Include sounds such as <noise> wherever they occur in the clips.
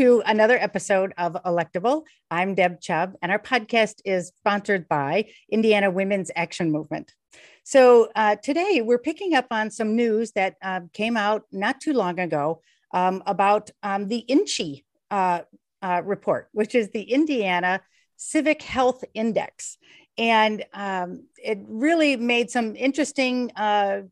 To another episode of Electable. I'm Deb Chubb, and our podcast is sponsored by Indiana Women's Action Movement. So uh, today we're picking up on some news that uh, came out not too long ago um, about um, the INCHI uh, uh report, which is the Indiana Civic Health Index. And um, it really made some interesting uh,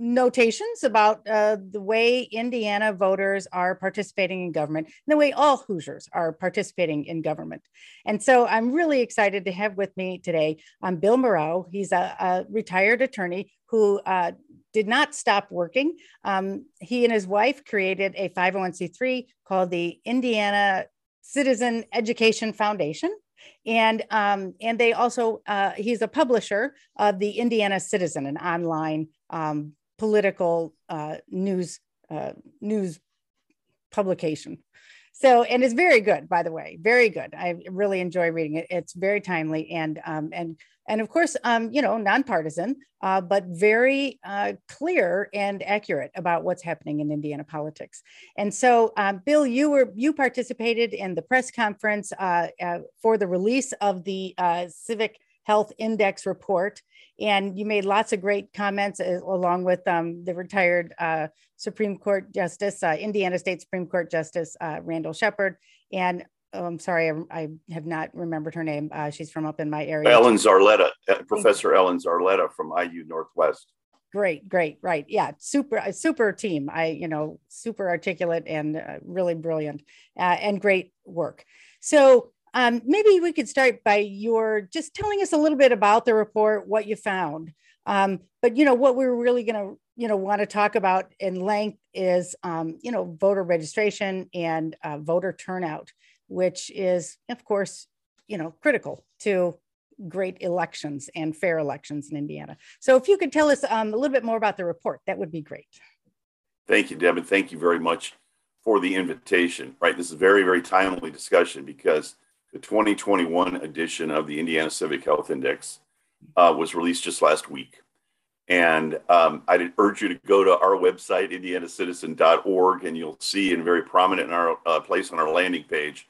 notations about uh, the way Indiana voters are participating in government and the way all Hoosiers are participating in government. And so I'm really excited to have with me today um, Bill Moreau. He's a, a retired attorney who uh, did not stop working. Um, he and his wife created a 501c3 called the Indiana Citizen Education Foundation. And um, and they also uh, he's a publisher of the Indiana Citizen, an online um, political uh, news uh, news publication. So, and it's very good, by the way, very good. I really enjoy reading it. It's very timely and um, and and of course, um, you know, nonpartisan, uh, but very uh, clear and accurate about what's happening in Indiana politics. And so, um, Bill, you were you participated in the press conference uh, uh for the release of the uh, Civic Health Index report. And you made lots of great comments uh, along with um, the retired uh, Supreme Court Justice, uh, Indiana State Supreme Court Justice uh, Randall Shepard. And oh, I'm sorry, I, I, have not remembered her name. Uh, she's from up in my area. Ellen Szarleta, uh, Professor Ellen Szarleta from IU Northwest. Great, great, right. Yeah, super, super team. I, you know, super articulate and really brilliant and great work. So um, maybe we could start by your just telling us a little bit about the report, what you found. Um, but you know what we're really going to you know want to talk about in length is um, you know voter registration and uh, voter turnout, which is of course you know critical to great elections and fair elections in Indiana. So if you could tell us um, a little bit more about the report, that would be great. Thank you, Deb, and thank you very much for the invitation. Right, this is a very very timely discussion because the 2021 edition of the Indiana Civic Health Index uh, was released just last week. And um, I'd urge you to go to our website, indianacitizen.org, and you'll see in very prominent in our uh, place on our landing page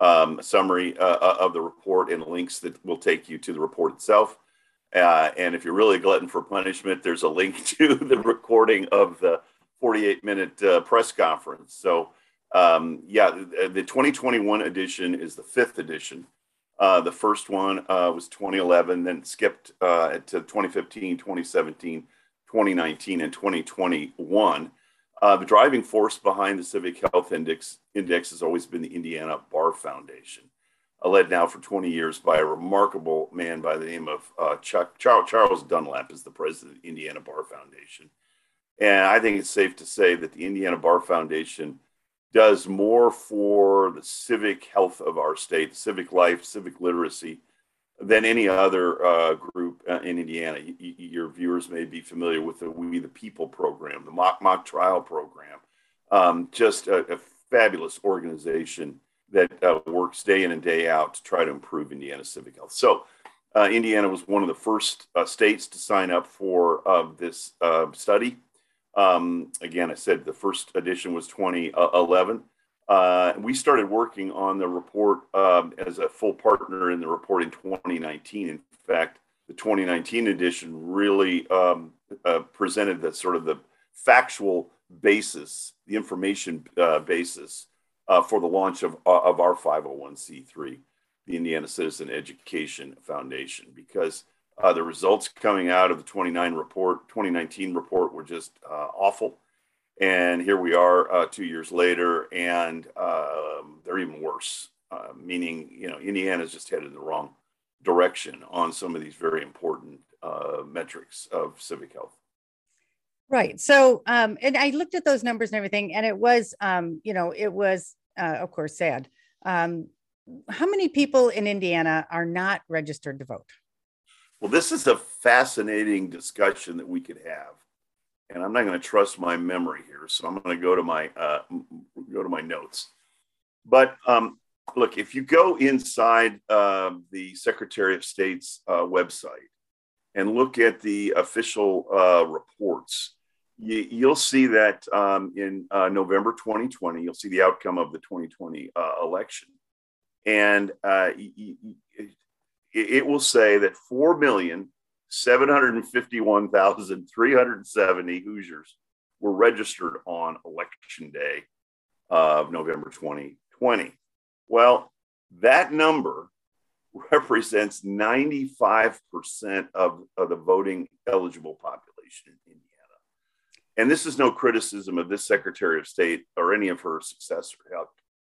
um, a summary uh, uh, of the report and links that will take you to the report itself. Uh, and if you're really a glutton for punishment, there's a link <laughs> to the recording of the 48 minute uh, press conference. So um, yeah, the, the, 2021 edition is the fifth edition. Uh, the first one uh, was 2011, then skipped uh, to 2015, 2017, 2019, and 2021. Uh, the driving force behind the Civic Health Index, Index has always been the Indiana Bar Foundation, uh, led now for 20 years by a remarkable man by the name of uh, Chuck, Charles Dunlap, is the president of the Indiana Bar Foundation. And I think it's safe to say that the Indiana Bar Foundation does more for the civic health of our state, civic life, civic literacy than any other uh, group uh, in Indiana. Y- your viewers may be familiar with the We the People program, the mock mock trial program. Um, just a, a, fabulous organization that uh, works day in and day out to try to improve Indiana's civic health. So, uh, Indiana was one of the first uh, states to sign up for uh, this study. Um, again, I said the first edition was 2011. Uh, we started working on the report um, as a full partner in the report in 2019. In fact, the 2019 edition really um, uh, presented the sort of the factual basis, the information uh, basis uh, for the launch of, uh, of our 501c3, the Indiana Citizen Education Foundation, because uh, the results coming out of the 29 report, 2019 report were just uh, awful. And here we are uh, two years later, and um, they're even worse, uh, meaning, you know, Indiana's just headed in the wrong direction on some of these very important uh, metrics of civic health. Right. So, um, and I looked at those numbers and everything, and it was, um, you know, it was, uh, of course, sad. Um, how many people in Indiana are not registered to vote? Well, this is a fascinating discussion that we could have, and I'm not going to trust my memory here, so I'm going to go to my uh, go to my notes. But um, look, if you go inside uh, the Secretary of State's uh, website and look at the official uh, reports, you, will see that um, in uh, November 2020, you'll see the outcome of the 2020 uh, election. And it, will say that 4,751,370 Hoosiers were registered on election day of November 2020. Well, that number represents 95% of, of the voting eligible population in Indiana. And this is no criticism of this Secretary of State or any of her successors.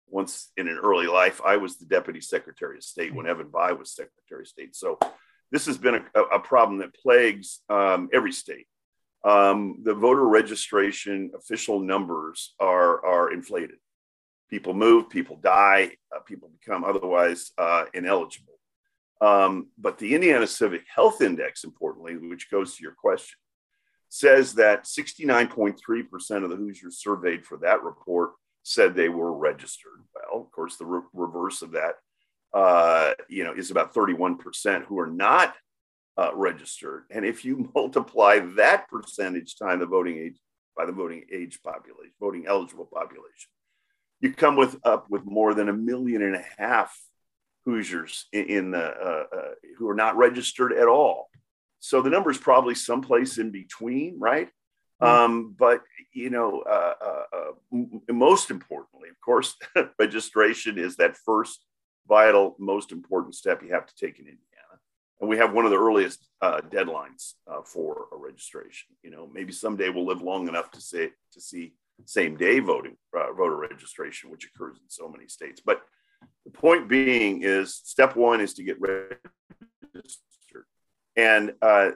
Once in an early life, I was the Deputy Secretary of State when Evan Bayh was Secretary of State. So this has been a, a problem that plagues um, every state. Um, the voter registration official numbers are, are inflated. People move, people die, uh, people become otherwise uh, ineligible. Um, but the Indiana Civic Health Index, importantly, which goes to your question, says that 69.3% of the Hoosiers surveyed for that report said they were registered. Well, of course, the re- reverse of that, uh, you know, is about 31% who are not uh, registered. And if you <laughs> multiply that percentage time the voting age by the voting age population, voting eligible population, you come with up with more than a million and a half Hoosiers in, in the uh, uh who are not registered at all. So the number is probably someplace in between, right? Um, but you know, uh, uh, uh, most importantly, of course, <laughs> registration is that first vital, most important step you have to take in Indiana, and we have one of the earliest uh, deadlines uh, for a registration. You know, maybe someday we'll live long enough to say to see same day voting uh, voter registration, which occurs in so many states. But the point being is, step one is to get registered and uh,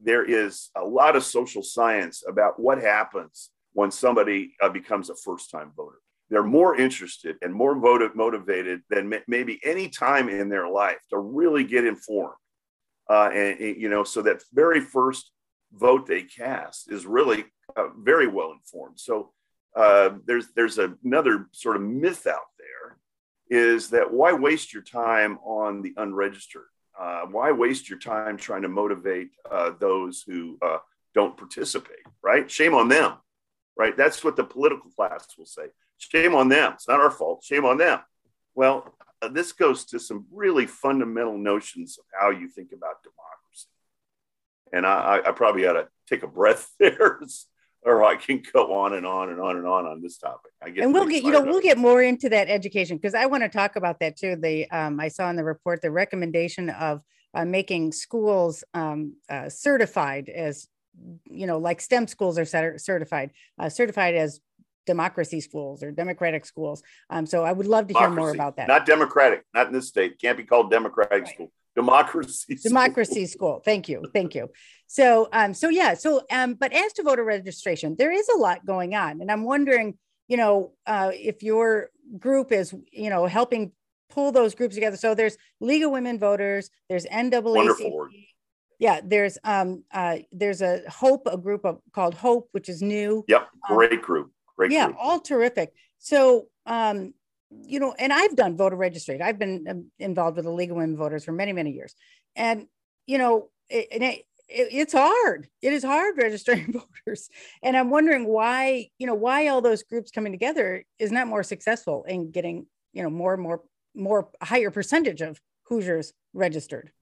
there is a lot of social science about what happens when somebody uh, becomes a first time voter. They're more interested and more motiv- motivated than m- maybe any time in their life to really get informed. Uh, and, you know, so that very first vote they cast is really uh, very well informed. So uh, there's there's another sort of myth out there is that why waste your time on the unregistered? Uh, why waste your time trying to motivate uh, those who uh, don't participate, right? Shame on them, right? That's what the political class will say. Shame on them. It's not our fault. Shame on them. Well, uh, this goes to some really fundamental notions of how you think about democracy. And I, I probably ought to take a breath <laughs> there <laughs> or I can go on and on and on and on on this topic. I get and we'll get you know we'll get more into that education because I want to talk about that too. The um, I saw in the report the recommendation of uh, making schools um, uh, certified as you know like STEM schools are certified uh, certified as democracy schools or democratic schools. Um, so I would love to democracy, hear more about that. Not democratic, not in this state. Can't be called democratic right. school democracy <laughs> democracy school. thank you. Thank you. So um so yeah so um but as to voter registration there is a lot going on. And i'm wondering you know uh if your group is you know helping pull those groups together. So there's league of women voters there's NAACP. yeah there's um uh there's a hope a group of called hope which is new. Yep um, great um, group great yeah group. all terrific. So um you know, and I've done voter registration. I've been um, involved with the League of Women Voters for many, many years. And, you know, it, it, it, it's hard. It is hard <laughs> registering <laughs> voters. And I'm wondering why, you know, why all those groups coming together is not more successful in getting, you know, more and more, more higher percentage of Hoosiers registered.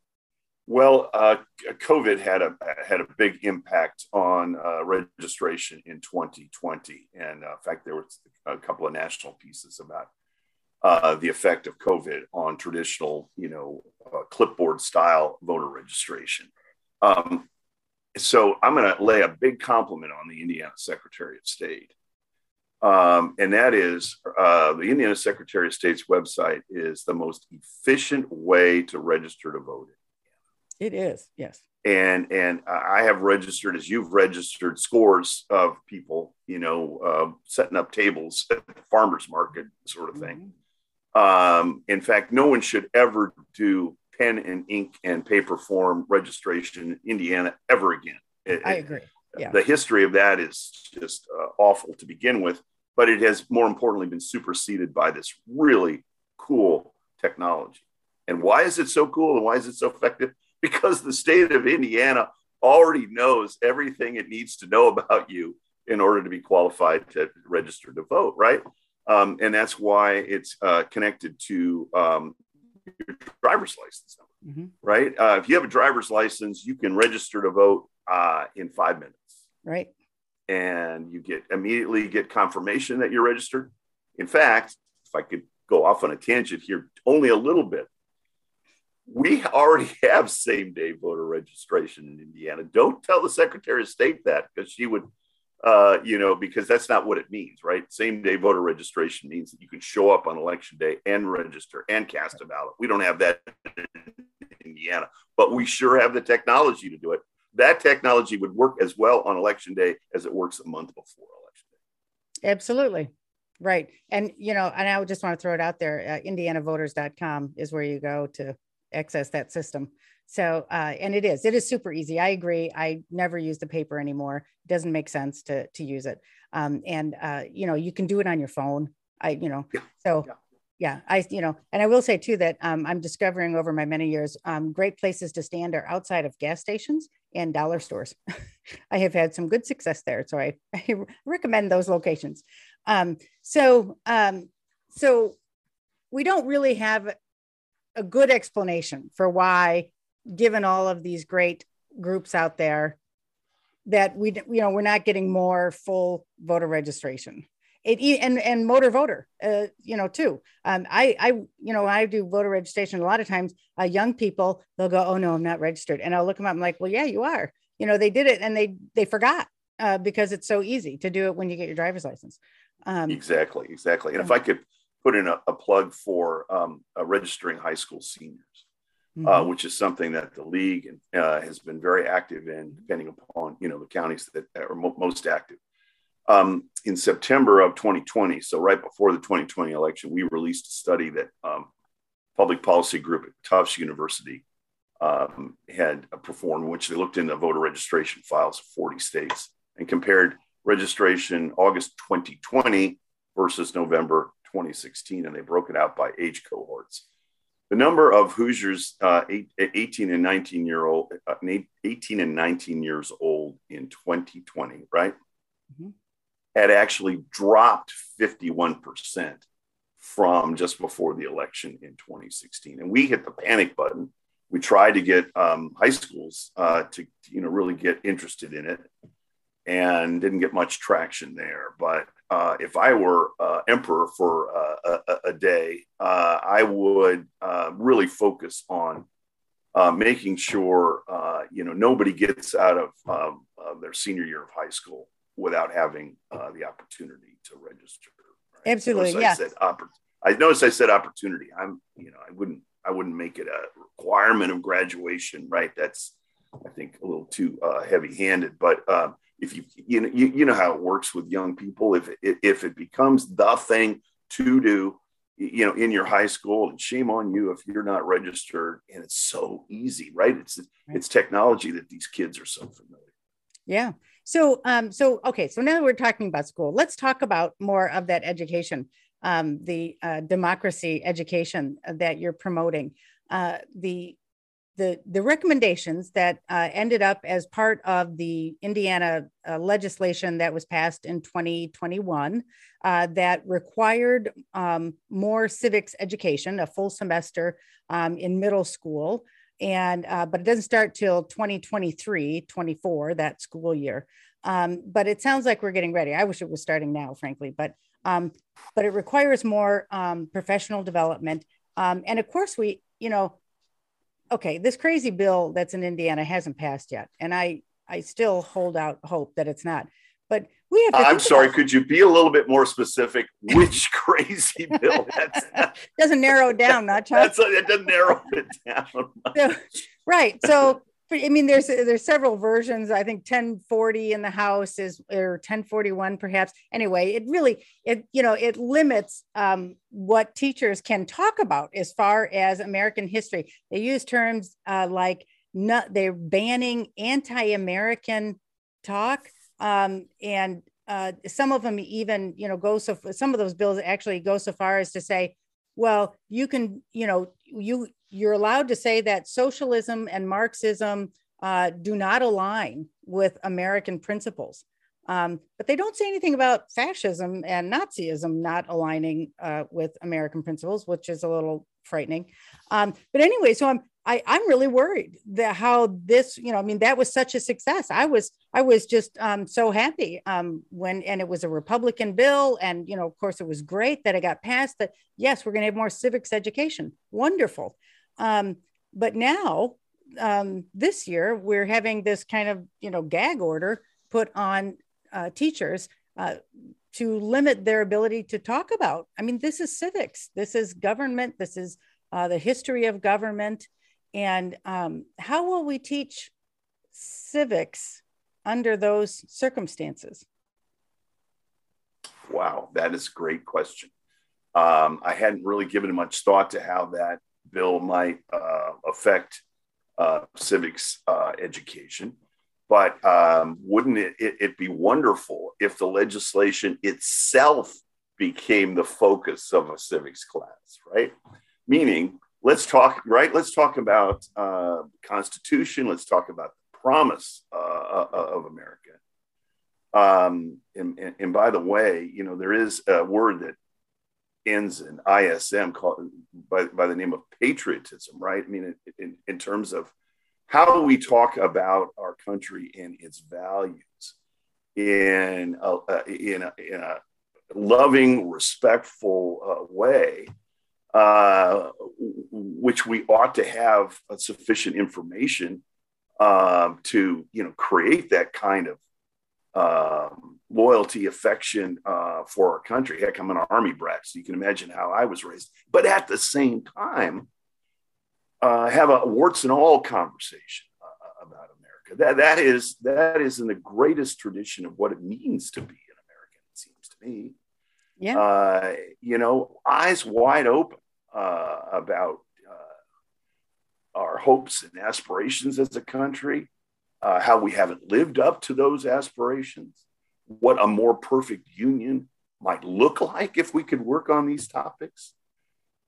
Well, uh, COVID had a had a big impact on uh, registration in 2020, and uh, in fact, there was a couple of national pieces about uh, the effect of COVID on traditional, you know, uh, clipboard style voter registration. Um, so I'm going to lay a big compliment on the Indiana Secretary of State. Um, and that is uh, the Indiana Secretary of State's website is the most efficient way to register to vote. It is, yes. And and I have registered, as you've registered, scores of people, you know, uh, setting up tables at the farmers market, sort of thing. Um, in fact, no one should ever do pen and ink and paper form registration in Indiana ever again. It, I agree. Yeah. The history of that is just uh, awful to begin with, but it has more importantly been superseded by this really cool technology. And why is it so cool and why is it so effective? Because the state of Indiana already knows everything it needs to know about you in order to be qualified to register to vote, right? Um, and that's why it's uh, connected to um, your driver's license number, mm-hmm. right? Uh, if you have a driver's license, you can register to vote uh, in five minutes, right? And you get immediately get confirmation that you're registered. In fact, if I could go off on a tangent here, only a little bit. We already <laughs> have same day voter registration in Indiana. Don't tell the Secretary of State that because she would uh, you know, because that's not what it means, right? Same day voter registration means that you can show up on election day and register and cast a ballot. We don't have that in Indiana, but we sure have the technology to do it. That technology would work as well on election day as it works a month before election day. Absolutely. Right. And, you know, and I would just want to throw it out there uh, indianavoters.com is where you go to access that system. So, uh, and it is, it is super easy. I agree. I never use the paper anymore. It doesn't make sense to, to use it. Um, and, uh, you know, you can do it on your phone. I, you know, yeah. so yeah. yeah. I, you know, and I will say too, that um, I'm discovering over my many years, um, great places to stand are outside of gas stations and dollar stores. <laughs> I have had some good success there. So I, <laughs> I recommend those locations. Um, so, um, so we don't really have a good explanation for why given all of these great groups out there that we you know we're not getting more full voter registration. It and and motor voter uh, you know too. Um, i i you know i do voter registration a lot of times uh, young people they'll go oh no i'm not registered. And i'll look them up i'm like well yeah you are. You know they did it and they they forgot uh, because it's so easy to do it when you get your driver's license. Um, exactly exactly. And if i could put in a, a plug for um, registering high school seniors. uh, mm-hmm. uh, which is something that the league uh, has been very active in, depending upon you know the counties that are mo- most active. Um, in September of 2020, so right before the 2020 election, we released a study that um, public policy group at Tufts University um, had performed, which they looked into voter registration files of 40 states and compared registration August 2020 versus November 2016, and they broke it out by age cohorts the number of Hoosiers uh, eight, 18 and 19 year old, uh, 18 and 19 years old in 2020, right, mm-hmm. had actually dropped 51% from just before the election in 2016. And we hit the panic button. We tried to get um, high schools uh, to, you know, really get interested in it and didn't get much traction there. But uh, if I were uh, emperor for uh, a, a, day, uh, I would uh, really focus on uh, making sure you know nobody gets out of um, their senior year of high school without having the opportunity to register. Right? Absolutely, yeah. I, said oppor- I noticed I said opportunity. I'm you know I wouldn't I wouldn't make it a requirement of graduation, right? That's I think a little too heavy handed, but um, if you you know you, you know how it works with young people. If it, if it becomes the thing to do you know in your high school and shame on you if you're not registered and it's so easy right? It's it's technology that these kids are so familiar. Yeah. So um so okay so now we're talking about school let's talk about more of that education um the uh, democracy education that you're promoting. Uh the the, the recommendations that uh, ended up as part of the Indiana uh, legislation that was passed in 2021 uh, that required um, more civics education, a full semester um, in middle school. And uh, but it doesn't start till 2023, 24, that school year. Um, but it sounds like we're getting ready. I wish it was starting now, frankly, but um, but it requires more um, professional development. Um, and of course, we, you know, okay, this crazy bill that's in Indiana hasn't passed yet, and I I still hold out hope that it's not. But we have. I'm sorry. Could you be a little bit more specific? Which <laughs> crazy <laughs> bill? That's, doesn't narrow it down, not <laughs> That's it doesn't narrow it down. So, right. So I mean, there's there's several versions. I think 1040 in the house is or 1041 perhaps. Anyway, it really it you know it limits um, what teachers can talk about as far as American history. They use terms uh, like not, they're banning anti-American talk, um, and uh, some of them even you know go so some of those bills actually go so far as to say, well, you can you know you you're allowed to say that socialism and Marxism uh, do not align with American principles. Um, but they don't say anything about fascism and Nazism not aligning uh, with American principles, which is a little frightening. Um, but anyway, so I'm I, I'm really worried that how this, you know, I mean, that was such a success. I was, I was just um, so happy um, when, and it was a Republican bill, and you know, of course, it was great that it got passed. That yes, we're going to have more civics education. Wonderful. Um, but now, um, this year, we're having this kind of, you know, gag order put on uh, teachers uh, to limit their ability to talk about. I mean, this is civics. This is government. This is uh, the history of government and um, how will we teach civics under those circumstances? Wow, that is a great question. Um, I hadn't really given much thought to how that bill might uh, affect uh, civics uh, education. But um, wouldn't it, it, it be wonderful if the legislation itself became the focus of a civics class, right? Meaning, let's talk right let's talk about uh, constitution let's talk about the promise uh, uh, of america um, and, and, and, by the way you know there is a word that ends in ism called by, by the name of patriotism right? I mean in, in, terms of how we talk about our country and its values in a, in a, in a loving respectful uh, way uh, which we ought to have sufficient information um, to you know create that kind of um, loyalty, affection uh, for our country. Heck, I'm an army brat, so you can imagine how I was raised. But at the same time, uh, have a warts and all conversation uh, about America. That that is that is in the greatest tradition of what it means to be an American. It seems to me. Yeah. Uh, you know, eyes wide open uh, about uh, our hopes and aspirations as a country, uh, how we haven't lived up to those aspirations, what a more perfect union might look like if we could work on these topics.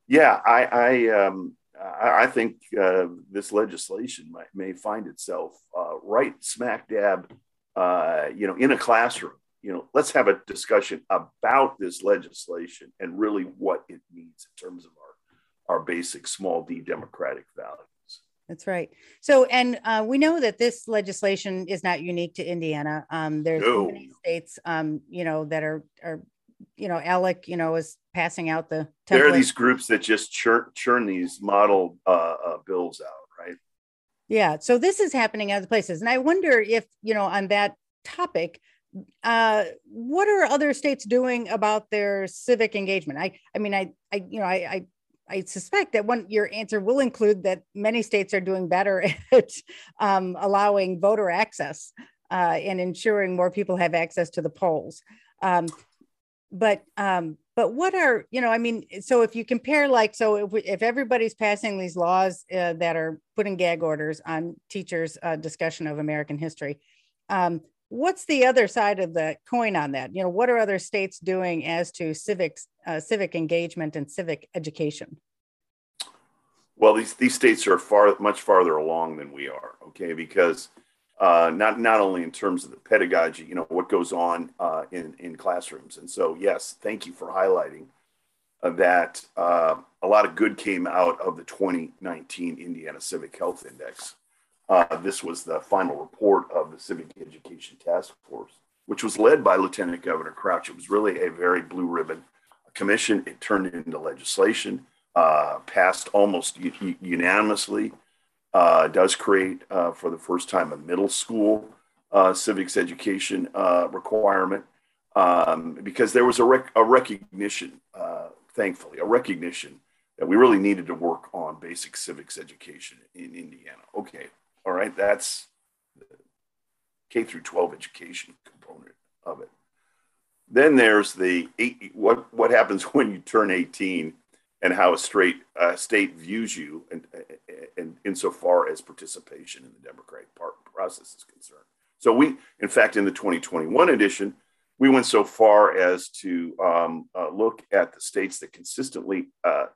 Yeah, I, I, um, I think uh, this legislation might, may find itself uh, right smack dab, uh, you know, in a classroom you know, let's have a discussion about this legislation and really what it means in terms of our, our basic small d democratic values. That's right. So, and uh, we know that this legislation is not unique to Indiana. Um, there's no. many states, um, you know, that are are, you know, ALEC, you know, is passing out the. Template. There are these groups that just churn, churn these model uh, uh, bills out, right? Yeah. So this is happening other places, and I wonder if you know on that topic, uh, what are other states doing about their civic engagement? I, I mean, I, I, you know, I, I, I suspect that one your answer will include that many states are doing better <laughs> at um, allowing voter access uh, and ensuring more people have access to the polls. Um, but um, but what are you know? I mean, so if you compare, like, so if, if everybody's passing these laws uh, that are putting gag orders on teachers' uh, discussion of American history, um, what's the other side of the coin on that? You know what are other states doing as to civics uh, civic engagement and civic education? Well these, these states are far much farther along than we are okay? Because uh, not not only in terms of the pedagogy you know what goes on uh, in in classrooms. And so yes thank you for highlighting uh, that uh, a lot of good came out of the 2019 indiana civic health index uh, this was the final report of the Civic Education Task Force, which was led by Lieutenant Governor Crouch. It was really a very blue ribbon commission. It turned into legislation, uh, passed almost u- unanimously. Uh, does create uh, for the first time a middle school uh, civics education uh, requirement um, because there was a, rec- a recognition, thankfully, a recognition that we really needed to work on basic civics education in Indiana. Okay, all right, that's K through 12 education component of it. Then there's the eight, what what happens <laughs> when you turn 18 and how a straight uh, state views you and, and insofar as participation in the democratic part process is concerned. So we, in fact, in the 2021 edition, we went so far as to um, uh, look at the states that consistently uh,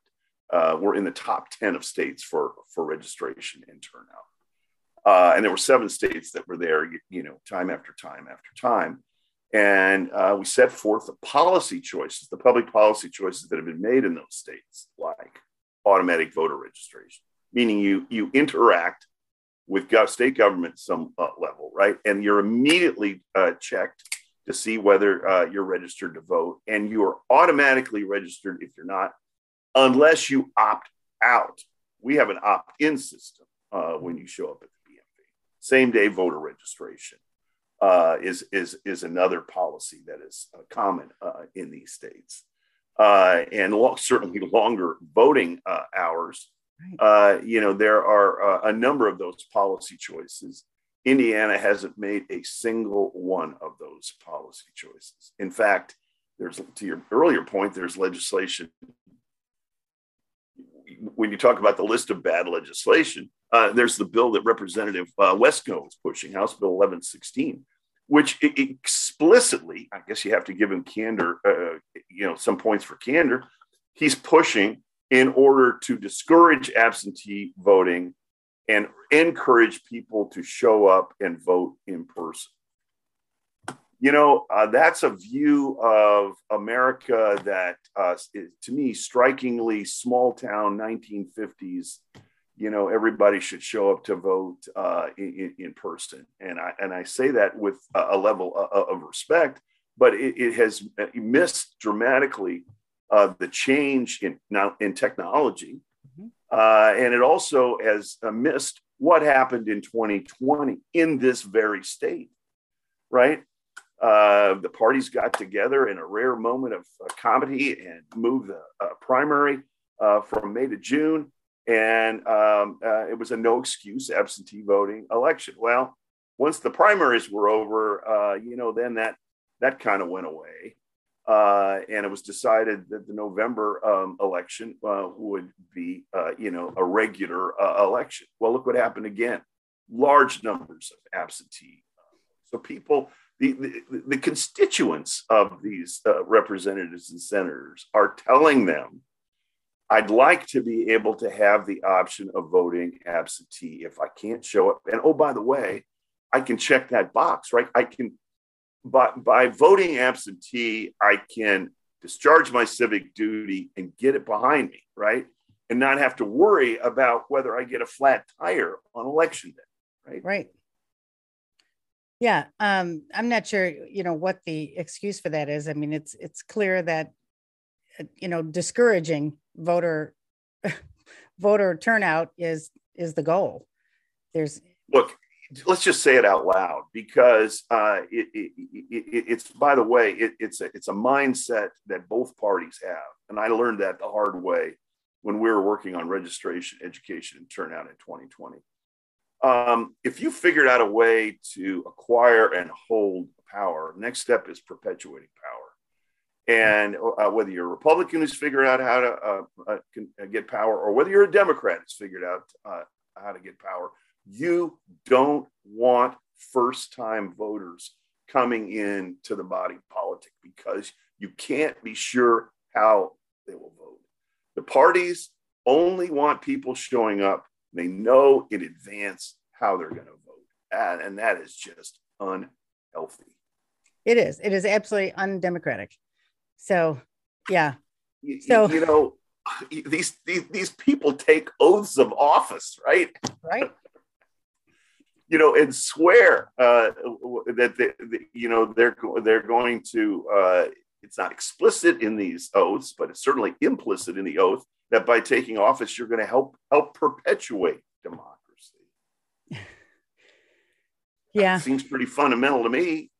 uh were in the top 10 of states for, for registration and turnout. Uh, and there were seven states that were there, you, know, time after time after time. And uh, we set forth the policy choices, the public policy choices that have been made in those states, like automatic voter registration, meaning you, you interact with state government some uh, level, right? And you're immediately uh, checked to see whether uh, you're registered to vote, and you are automatically registered if you're not, unless you opt out. We have an opt-in system uh, when you show up at. Same day voter registration uh, is is is another policy that is uh, common uh, in these states, uh, and lo- certainly longer voting uh, hours. You know, there are a number of those policy choices. Indiana hasn't made a single one of those policy choices. In fact, there's to your earlier point, there's legislation when you talk about the list of bad legislation, uh, there's the bill that Representative uh, Wesco is pushing, House Bill 1116, which explicitly, I guess you have to give him candor, uh, you know, some points for candor. He's pushing in order to discourage absentee voting and encourage people to show up and vote in person you know, uh, that's a view of America that, uh, is, to me, strikingly small town 1950s. You know, everybody should show up to vote uh, in, in, person, and I and I say that with a level of respect, but it, it has missed dramatically uh, the change in now in technology, mm-hmm. Uh, and it also has uh, missed what happened in 2020 in this very state, right? Uh, the parties got together in a rare moment of uh, comedy and moved the uh, primary uh, from May to June. And um, uh, it was a no excuse absentee voting election. Well, once the primaries were over, uh, you know, then that, that kind of went away. and it was decided that the November um, election would be, you know, a regular election. Well, look what happened again large numbers of absentee. So people the, the, the constituents of these uh, representatives and senators are telling them, I'd like to be able to have the option of voting absentee if I can't show up. And oh, by the way, I can check that box, right? I can, by, by voting absentee, I can discharge my civic duty and get it behind me, right? And not have to worry about whether I get a flat tire on election day, right? Right. Yeah, um, I'm not sure, you know, what the excuse for that is. I mean, it's it's clear that, uh, you know, discouraging voter <laughs> voter turnout is is the goal. There's look, let's just say it out loud because uh, it, it, it, it's by the way, it's a it's a mindset that both parties have, and I learned that the hard way when we were working on registration, education, and turnout in 2020 um, if you figured out a way to acquire and hold power, next step is perpetuating power. And uh, whether you're a Republican who's figured out how to uh, uh, uh get power, or whether you're a Democrat who's figured out uh, how to get power, you don't want first time voters coming into the body politic because you can't be sure how they will vote. The parties only want people showing up they know in advance how they're going to vote. And that is just unhealthy. It is. It is absolutely undemocratic. So, yeah. So, you, you know, these, these, these people take oaths of office, right? Right. you know, and swear uh, that they, you know they're they're going to. Uh, it's not explicit in these oaths, but it's certainly implicit in the oath that by taking office, you're going to help help perpetuate democracy. <laughs> yeah, that seems pretty fundamental to me.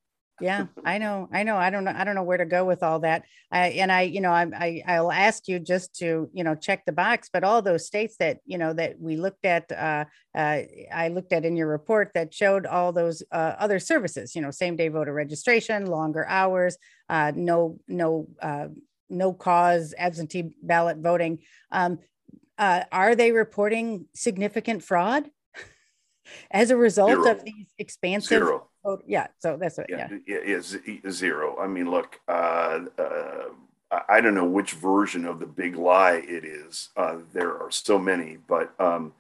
Yeah, I know, I know, I don't know, I don't know where to go with all that. I and I, you know, I, I I'll ask you just to you know check the box, but all those states that you know that we looked at, uh, uh, I looked at in your report that showed all those uh, other services, you know, same day voter registration, longer hours, uh, no no uh, no cause absentee ballot voting. Um, uh, are they reporting significant fraud <laughs> as a result zero. of these expansive? Zero. Oh, yeah. So that's what. Yeah. yeah. Is zero. I mean, look. Uh, uh, I don't know which version of the big lie it is. Uh, there are so many, but um,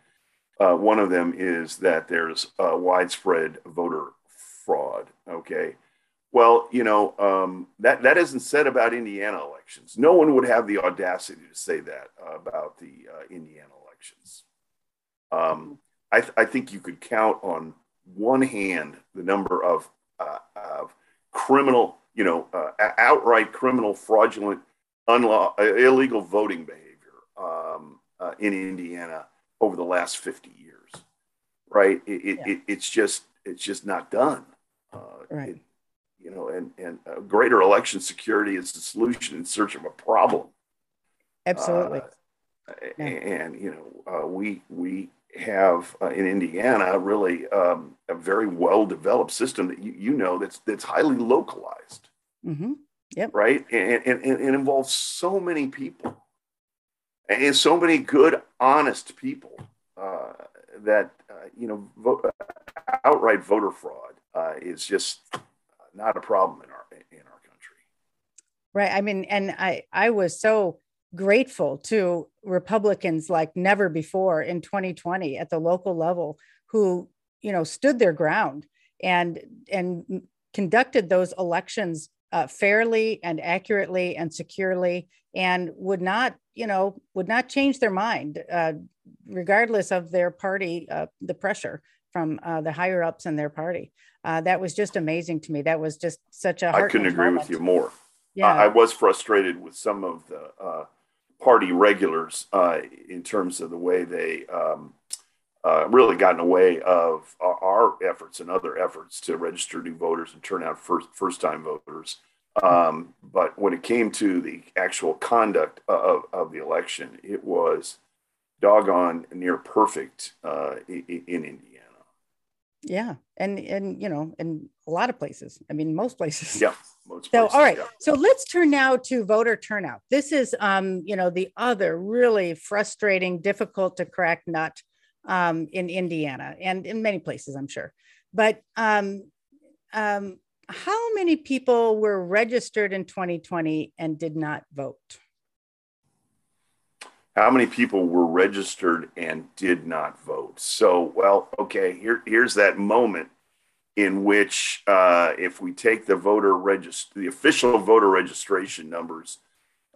uh, one of them is that there's widespread voter fraud. Okay. Well, you know, um, that, that isn't said about Indiana elections. No one would have the audacity to say that uh, about the uh, Indiana elections. Um, I, th- I, think you could count on one hand the number of, uh, of criminal, you know, uh, outright criminal, fraudulent, unlaw- uh, illegal voting behavior um, uh, in Indiana over the last 50 years, right? It, it, yeah. it, it's just it's just not done. right you know, and and uh, greater election security is the solution in search of a problem. Absolutely. Uh, yeah. And you know, uh, we we have uh, in Indiana really um, a very well developed system that you, you know that's that's highly localized. Mm-hmm. Yep. Right, and, and, and it involves so many people, and so many good, honest people uh, that uh, you know, vote, outright voter fraud is just not a problem in our in our country. Right. I mean, and I I was so grateful to Republicans like never before in 2020 at the local level who you know stood their ground and and conducted those elections uh, fairly and accurately and securely and would not you know would not change their mind uh, regardless of their party uh, the pressure from uh, the higher ups in their party uh, that was just amazing to me. That was just such a. I couldn't agree moment. with you more. Yeah, I, I was frustrated with some of the uh, party regulars uh, in terms of the way they um, uh, really got in the way of our efforts and other efforts to register new voters and turn out first first time voters. Um, but when it came to the actual conduct of, of the election, it was doggone near perfect uh, in, in India yeah and and you know in a lot of places. I mean most places. Yeah so all right yeah. so let's turn now to voter turnout this is um you know the other really frustrating difficult to crack nut um in indiana and in many places i'm sure but um um how many people were registered in 2020 and did not vote how many people were registered and did not vote. So, well, okay, here, here's that moment in which, uh, if we take the voter register, the official voter registration numbers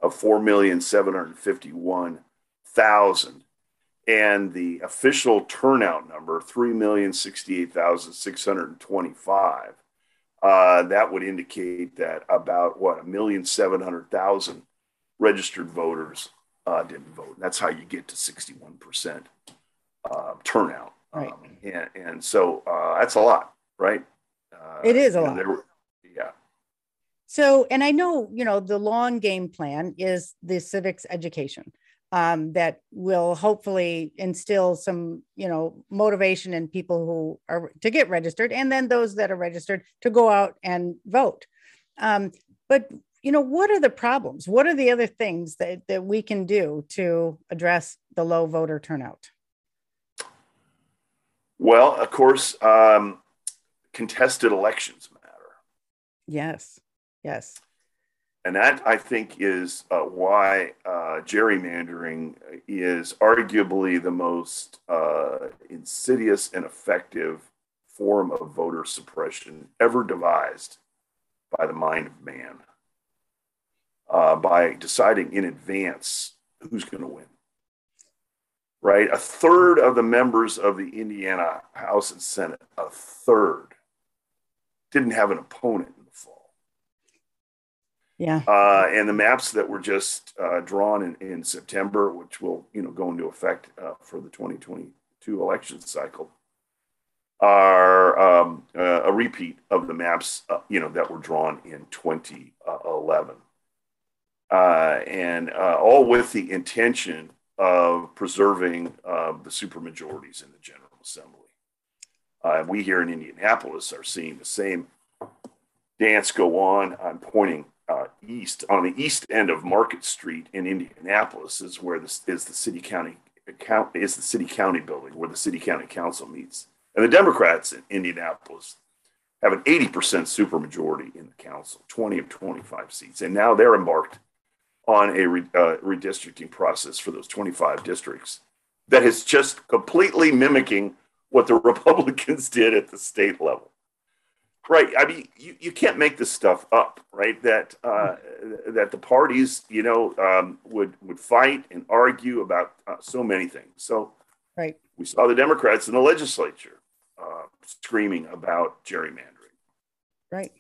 of 4,751,000 and the official turnout number, 3,068,625, uh, that would indicate that about what, a million seven hundred thousand registered voters uh, didn't vote. That's how you get to 61% uh, turnout. Right. Um, and, and so uh, that's a lot, right? Uh, it is a lot. Were, yeah. So, and I know, you know, the long game plan is the civics education um, that will hopefully instill some, you know, motivation in people who are to get registered and then those that are registered to go out and vote. Um, but you know, what are the problems? What are the other things that, that we can do to address the low voter turnout? Well, of course, um, contested elections matter. Yes, yes. And that, I think, is uh, why uh, gerrymandering is arguably the most uh, insidious and effective form of voter suppression ever devised by the mind of man uh, by deciding in advance who's going to win. Right? A third of the members of the Indiana House and Senate, a third, didn't have an opponent in the fall. Yeah. Uh, and the maps that were just uh, drawn in, in September, which will you know go into effect uh, for the 2022 election cycle, are um, uh, a repeat of the maps uh, you know that were drawn in 2011 uh, and uh, all with the intention of preserving uh, the supermajorities in the General Assembly. Uh, we here in Indianapolis are seeing the same dance go on. I'm pointing uh, east on the east end of Market Street in Indianapolis is where this is the city county account is the city county building where the city county council meets. And the Democrats in Indianapolis have an 80% supermajority in the council, 20 of 25 seats. And now they're embarked on a re, uh, redistricting process for those 25 districts that is just completely mimicking what the <laughs> Republicans did at the state level. Right. I mean, you, you can't make this stuff up, right? That uh, that the parties, you know, um, would would fight and argue about uh, so many things. So, right. We saw the Democrats in the legislature uh, screaming about gerrymandering. Right.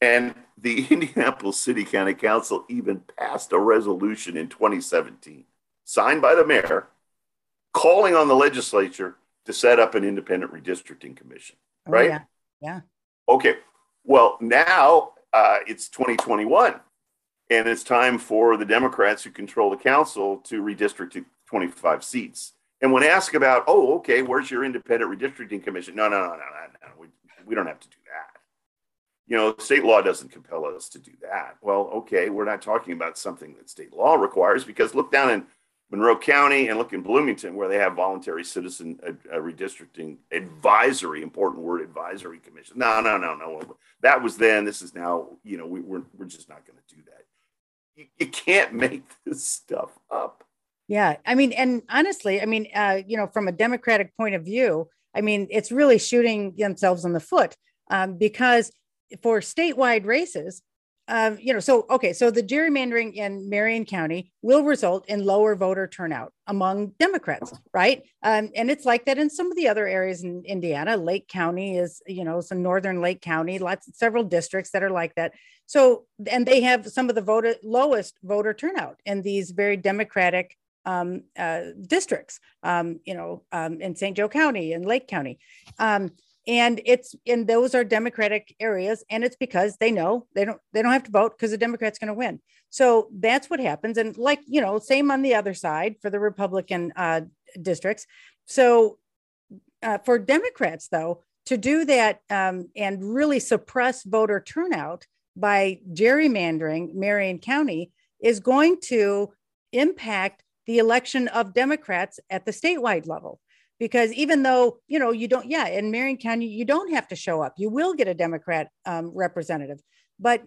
And the <laughs> Indianapolis City County Council even passed a resolution in 2017, signed by the mayor, calling on the legislature to set up an independent redistricting commission. Oh, right? Yeah. yeah. Okay. Well, now uh, it's 2021, and it's time for the Democrats who control the council to redistrict 25 seats. And when asked about, oh, okay, where's your independent redistricting commission? No, no, no, no, no, no. We, we don't have to do that. You know, state law doesn't compel us to do that. Well, okay, we're not talking about something that state law requires because look down in Monroe County and look in Bloomington where they have voluntary citizen uh, uh, redistricting advisory, important word, advisory commission. No, no, no, no. That was then. This is now. You know, we, we're we're just not going to do that. You, you can't make this stuff up. Yeah, I mean, and honestly, I mean, uh, you know, from a democratic point of view, I mean, it's really shooting themselves in the foot um, because for statewide races, you know, so okay, so the gerrymandering in Marion County will result in lower voter turnout among Democrats, right? Um, and it's like that in some of the other areas in Indiana. Lake County is, you know, some northern Lake County, lots several districts that are like that. So, and they have some of the voter lowest voter turnout in these very Democratic um, uh, districts, um, you know, um, in St. Joe County and Lake County. Um, and it's and those are democratic areas and it's because they know they don't they don't have to vote because the democrats going to win. So that's what happens and like you know same on the other side for the republican uh, districts. So uh, for democrats though to do that um, and really suppress voter turnout by gerrymandering marion county is going to impact the election of democrats at the statewide level because even though you know you don't yeah in marion county you don't have to show up. You will get a democrat um, representative. But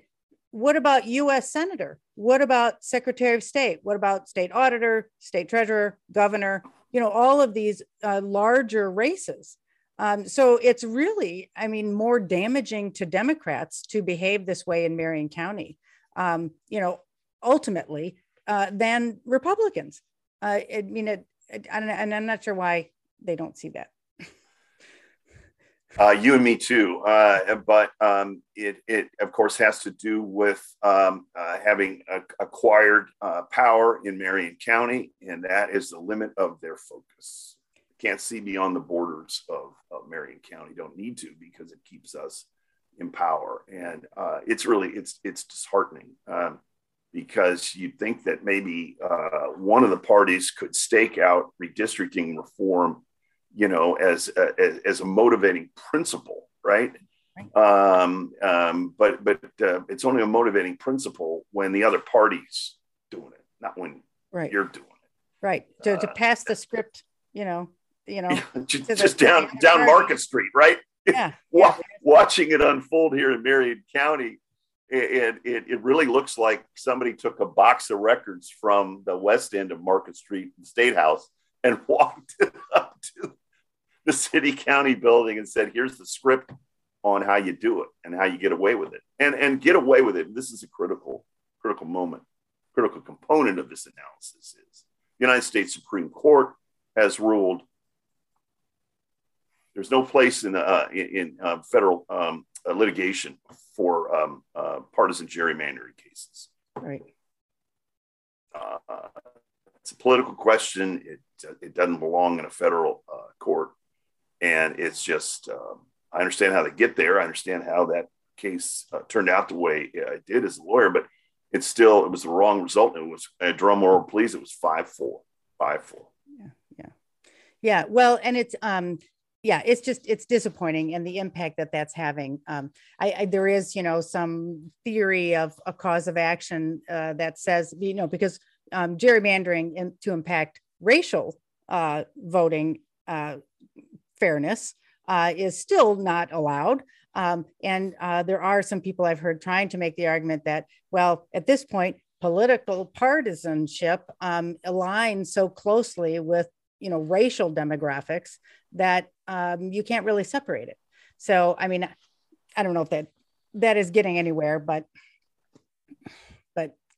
what about us senator? What about secretary of state? What about state auditor state treasurer governor? You know all of these uh, larger races. Um, so it's really i mean more damaging to democrats to behave this way in marion county um, you know ultimately uh, than republicans. Uh, i mean it, it, and i'm not sure why they don't see that. Uh, you and me too. Uh, but um, it, it, of course, has to do with um, uh, having acquired uh, power in Marion County, and that is the limit of their focus. Can't see beyond the borders of, of Marion County. Don't need to because it keeps us in power, and uh, it's really it's it's disheartening. Um, because you'd think that maybe uh, one of the parties could stake out redistricting reform you know, as a, as a motivating principle, right? right. Um, um, but but uh, it's only a motivating principle when the other party's doing it, not when right. you're doing it. Right. To, to uh, pass the script, you know, you know, <laughs> just, just down <laughs> down Market Street, right? Yeah. <laughs> yeah. Watching it unfold here in Marion County, it, it, it really looks like somebody took a box of records from the west end of Market Street, and State House, and walked it up to the city county building and said, here's the script on how you do it and how you get away with it. And, and get away with it. This is a critical, critical moment, critical component of this analysis is the United States Supreme Court has ruled there's no place in, uh, in, uh, federal um, uh, litigation for um, uh, partisan gerrymandering cases. Right. Uh, it's a political question. It, it doesn't belong in a federal uh, court and it's just um, I understand how they get there. I understand how that case uh, turned out the way it did as a lawyer, but it's still it was the wrong result. It was a drum roll, please. It was five four, five four. Yeah, yeah, yeah. Well, and it's um yeah it's just it's disappointing and the impact that that's having um, I, I, there is you know some theory of a cause of action uh, that says you know because um, gerrymandering in, to impact racial uh, voting uh, fairness uh, is still not allowed. Um, and uh, there are some people I've heard trying to make the argument that, well, at this point, political partisanship um, aligns so closely with you know racial demographics that um, you can't really separate it. So, I mean, I don't know if that that is getting anywhere, but but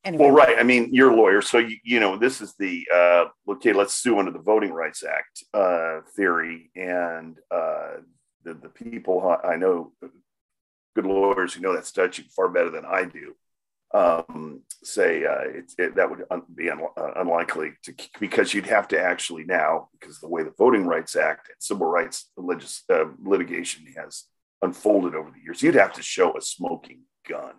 anyway. Well, right. I mean, you're a lawyer, so you, you know this is the uh, okay. Let's sue under the Voting Rights Act uh, theory, and uh, the the people I know, good lawyers who know that statute far better than I do, um, say uh, it, it, that would un- be un- uh, unlikely to because you'd have to actually now because the way the Voting Rights Act and civil rights legis- uh, litigation has unfolded over the years, you'd have to show a smoking gun,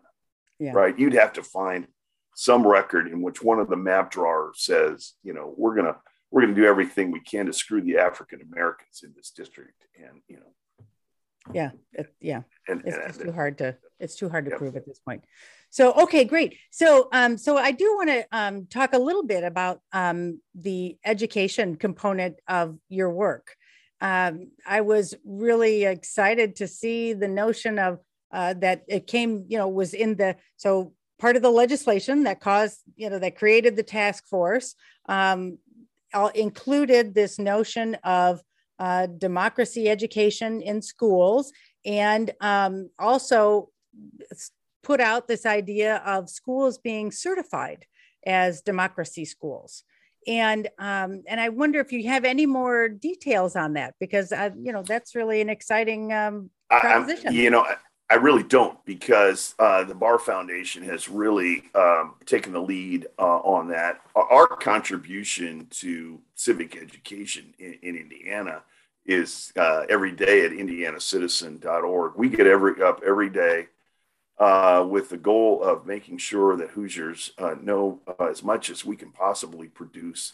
yeah. right? You'd have to find some record in which one of the map drawers says, you know, we're gonna we're gonna do everything we can to screw the African Americans in this district, and you know, yeah, it, yeah, and, it's, and, it's too hard to it's too hard to prove at this point. So okay, great. So um, so I do want to um, talk a little bit about um, the education component of your work. Um, I was really excited to see the notion of uh, that it came, you know, was in the so part of the legislation that caused, you know, that created the task force um, included this notion of uh, democracy education in schools and um, also put out this idea of schools being certified as democracy schools and um, and I wonder if you have any more details on that because uh, you know that's really an exciting um, proposition. I, you know, I really don't because uh, the Bar Foundation has really um, taken the lead uh, on that. Our contribution to civic education in, in Indiana is uh, every day at indianacitizen.org. We get every up every day uh, with the goal of making sure that Hoosiers uh, know uh, as much as we can possibly produce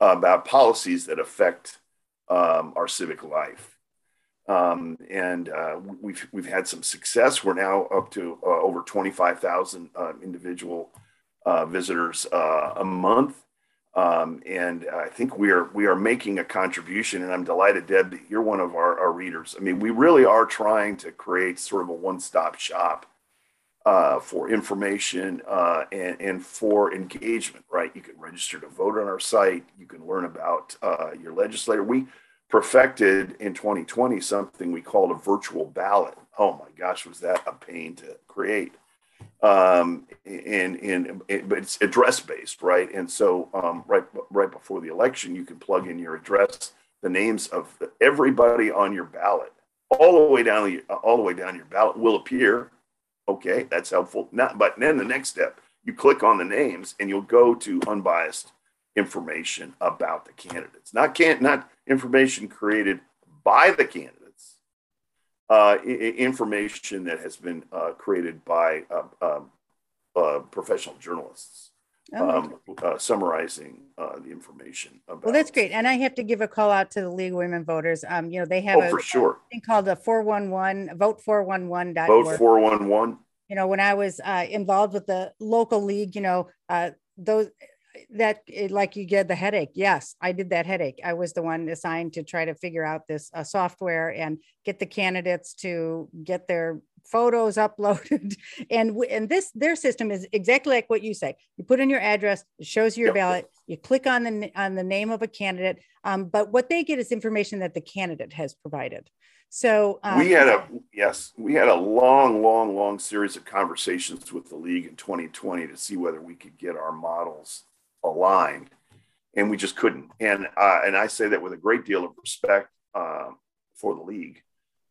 about policies that affect um, our civic life. Um, and uh, we've, we've had some success. We're now up to uh, over 25,000 uh, individual visitors a month. Um, and I think we are we are making a contribution, and I'm delighted, Deb, that you're one of our, our readers. I mean, we really are trying to create sort of a one-stop shop uh, for information uh, and, and for engagement, right? You can register to vote on our site. You can learn about uh, your legislator. We perfected in 2020 something we called a virtual ballot. Oh my gosh, was that a pain to create? Um, and, and, and but it's address based, right? And so um, right right before the election, you can plug in your address, the names of everybody on your ballot, all the way down the all the way down your ballot will appear Okay, that's helpful. Not, but then the next step, you click on the names and you'll go to unbiased information about the candidates. Not can't not information created by the candidates. Uh, I- information that has been uh, created by uh, um, uh professional journalists. Oh, um, uh, summarizing uh, the information. About. Well, that's great, and I have to give a call out to the League of Women Voters. Um, you know, they have oh, a, for sure. thing called the four one one vote four one one vote four one one. You know, when I was uh, involved with the local league, you know, uh, those that like you get the headache. Yes i did that headache. I was the one assigned to try to figure out this uh, software and get the candidates to get their photos <laughs> uploaded. And and this their system is exactly like what you say. You put in your address it shows you your ballot you click on the on the name of a candidate um, but what they get is information that the candidate has provided. So um, we had a yes we had a long long long series of conversations with the league in 2020 to see whether we could get our models aligned and we just couldn't and uh, and i say that with a great deal of respect uh, for the league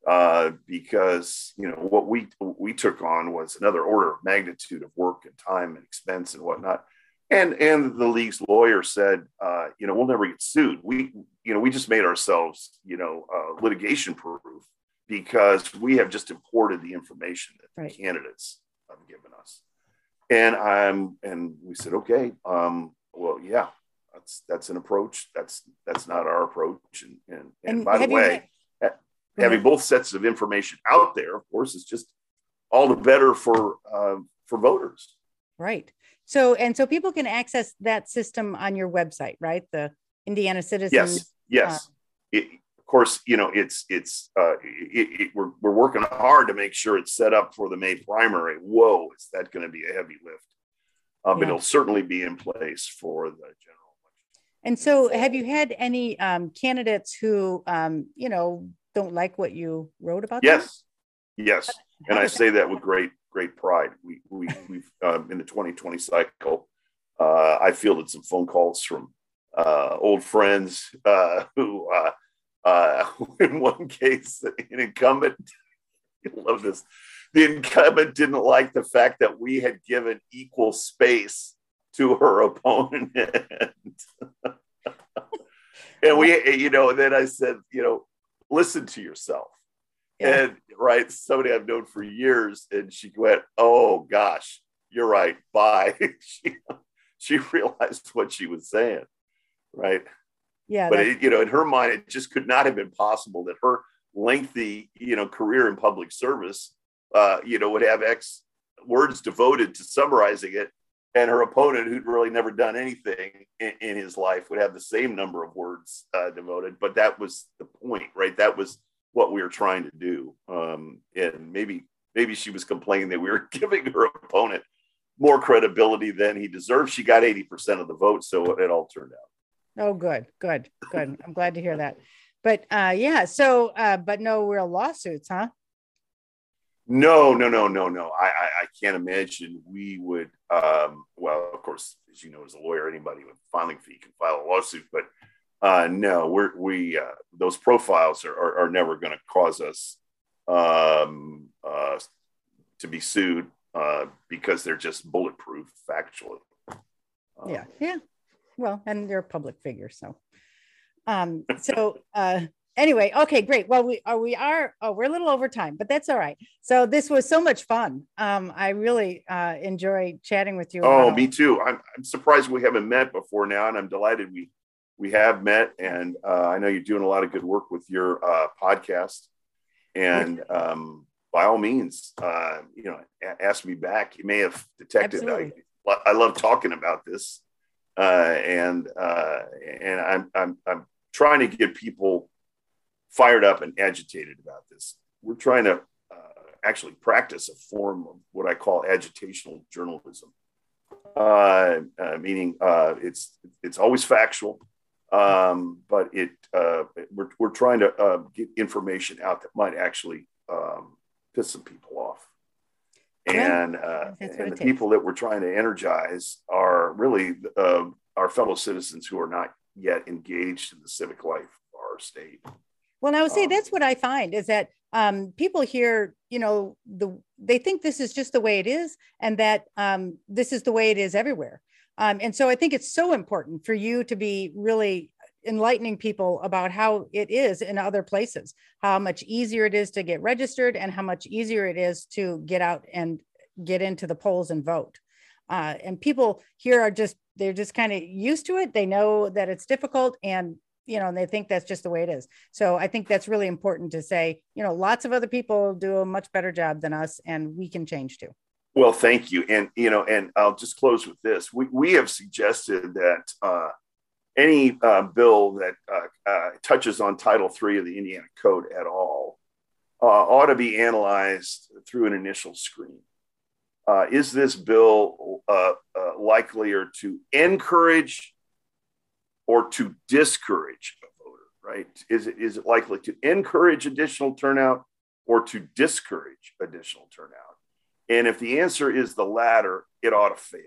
uh, because you know what we we took on was another order of magnitude of work and time and expense and whatnot. And and the league's lawyer said, uh, you know, we'll never get sued. We you know we just made ourselves you know uh, litigation proof because we have just imported the information that right. the candidates have given us. And I'm and we said, okay, um, well, yeah, that's that's an approach. That's that's not our approach. And and, and, and by the way having both sets of information out there, of course, is just all the better for uh, for voters. Right. So and so people can access that system on your website, right? The Indiana Citizens. Yes. Yes. Uh, it, of course, you know it's it's uh, it, it, we're we're working hard to make sure it's set up for the May primary. Whoa, is that going to be a heavy lift? But yeah. it'll certainly be in place for the general election. and so, have you had any um, candidates who, um, you know, don't like what you wrote about? Yes, them? yes. and I say that with great great pride. We we we've um, in the 2020 cycle, uh, I fielded some phone calls from uh, old friends uh, who, uh, uh, <laughs> in one case, an incumbent. <laughs> I love this. <laughs> The incumbent didn't like the fact that we had given equal space to her opponent. <laughs> and we, you know, and then I said, you know, listen to yourself. Yeah. And right, somebody I've known for years, and she went, "Oh gosh, you're right. Bye." <laughs> she she realized what she was saying, right? Yeah. But it, you know, in her mind, it just could not have been possible that her lengthy, you know, career in public service, uh, you know, would have X words devoted to summarizing it and her opponent, who'd really never done anything in, in his life, would have the same number of words uh, devoted. But that was the point, right? That was what we were trying to do. Um, and maybe maybe she was complaining that we were <laughs> giving her opponent more credibility than he deserved. She got eighty percent of the vote, so it all turned out. Oh, good, good, good. I'm glad to hear that. But uh, yeah, so uh, but no real lawsuits, huh? No, no, no, no, no. I, I, I can't imagine we would. Um, well, of course, as you know, as a lawyer, anybody with filing fee can file a lawsuit. But uh, no, we're we uh, those profiles are are, are never going to cause us um, uh, to be sued uh, because they're just bulletproof factually. Um, yeah, yeah. Well, and they're public figures, so. Um, so uh, anyway, okay, great. Well, we are uh, we are oh, we're a little over time, but that's all right. So this was so much fun. Um, I really uh, enjoy chatting with you. Oh, me too. I'm, I'm surprised we haven't met before now, and I'm delighted we we have met. And uh, I know you're doing a lot of good work with your uh, podcast. And um, by all means, uh, you know, ask me back. You may have detected I, I love talking about this, uh, and uh, and I'm I'm I'm trying to get people fired up and agitated about this. We're trying to uh, actually practice a form of what I call agitational journalism, uh, uh, meaning uh, it's it's always factual, um, but it uh, we're, we're trying to uh, get information out that might actually um, piss some people off. And, and the people that we're trying to energize are really our fellow citizens who are not yet engaged in the civic life of our state. Well, I would say that's what I find is that um, people here, you know, the they think this is just the way it is, and that um, this is the way it is everywhere. Um, and so I think it's so important for you to be really enlightening people about how it is in other places, how much easier it is to get registered, and how much easier it is to get out and get into the polls and vote. Uh, and people here are just they're just kind of used to it. They know that it's difficult, and you know, and they think that's just the way it is. So I think that's really important to say, you know, lots of other people do a much better job than us and we can change too. Well, thank you. And, you know, and I'll just close with this. We, we have suggested that uh, any uh, bill that uh, uh touches on Title III of the Indiana Code at all uh, ought to be analyzed through an initial screen. Uh, is this bill likelier to encourage or to discourage a voter, right? Is it, is it likely to encourage additional turnout or to discourage additional turnout? And if the answer is the latter, it ought to fail,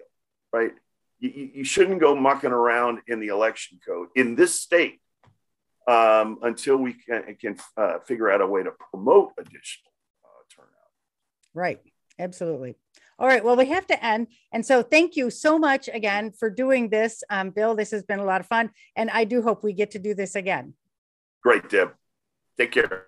right? You, you shouldn't go mucking around in the election code in this state um, until we can, can uh, figure out a way to promote additional uh, turnout. Right, absolutely. All right. Well, we have to end. And so thank you so much again for doing this. Um, Bill, this has been a lot of fun. And I do hope we get to do this again. Great, Deb. Take care.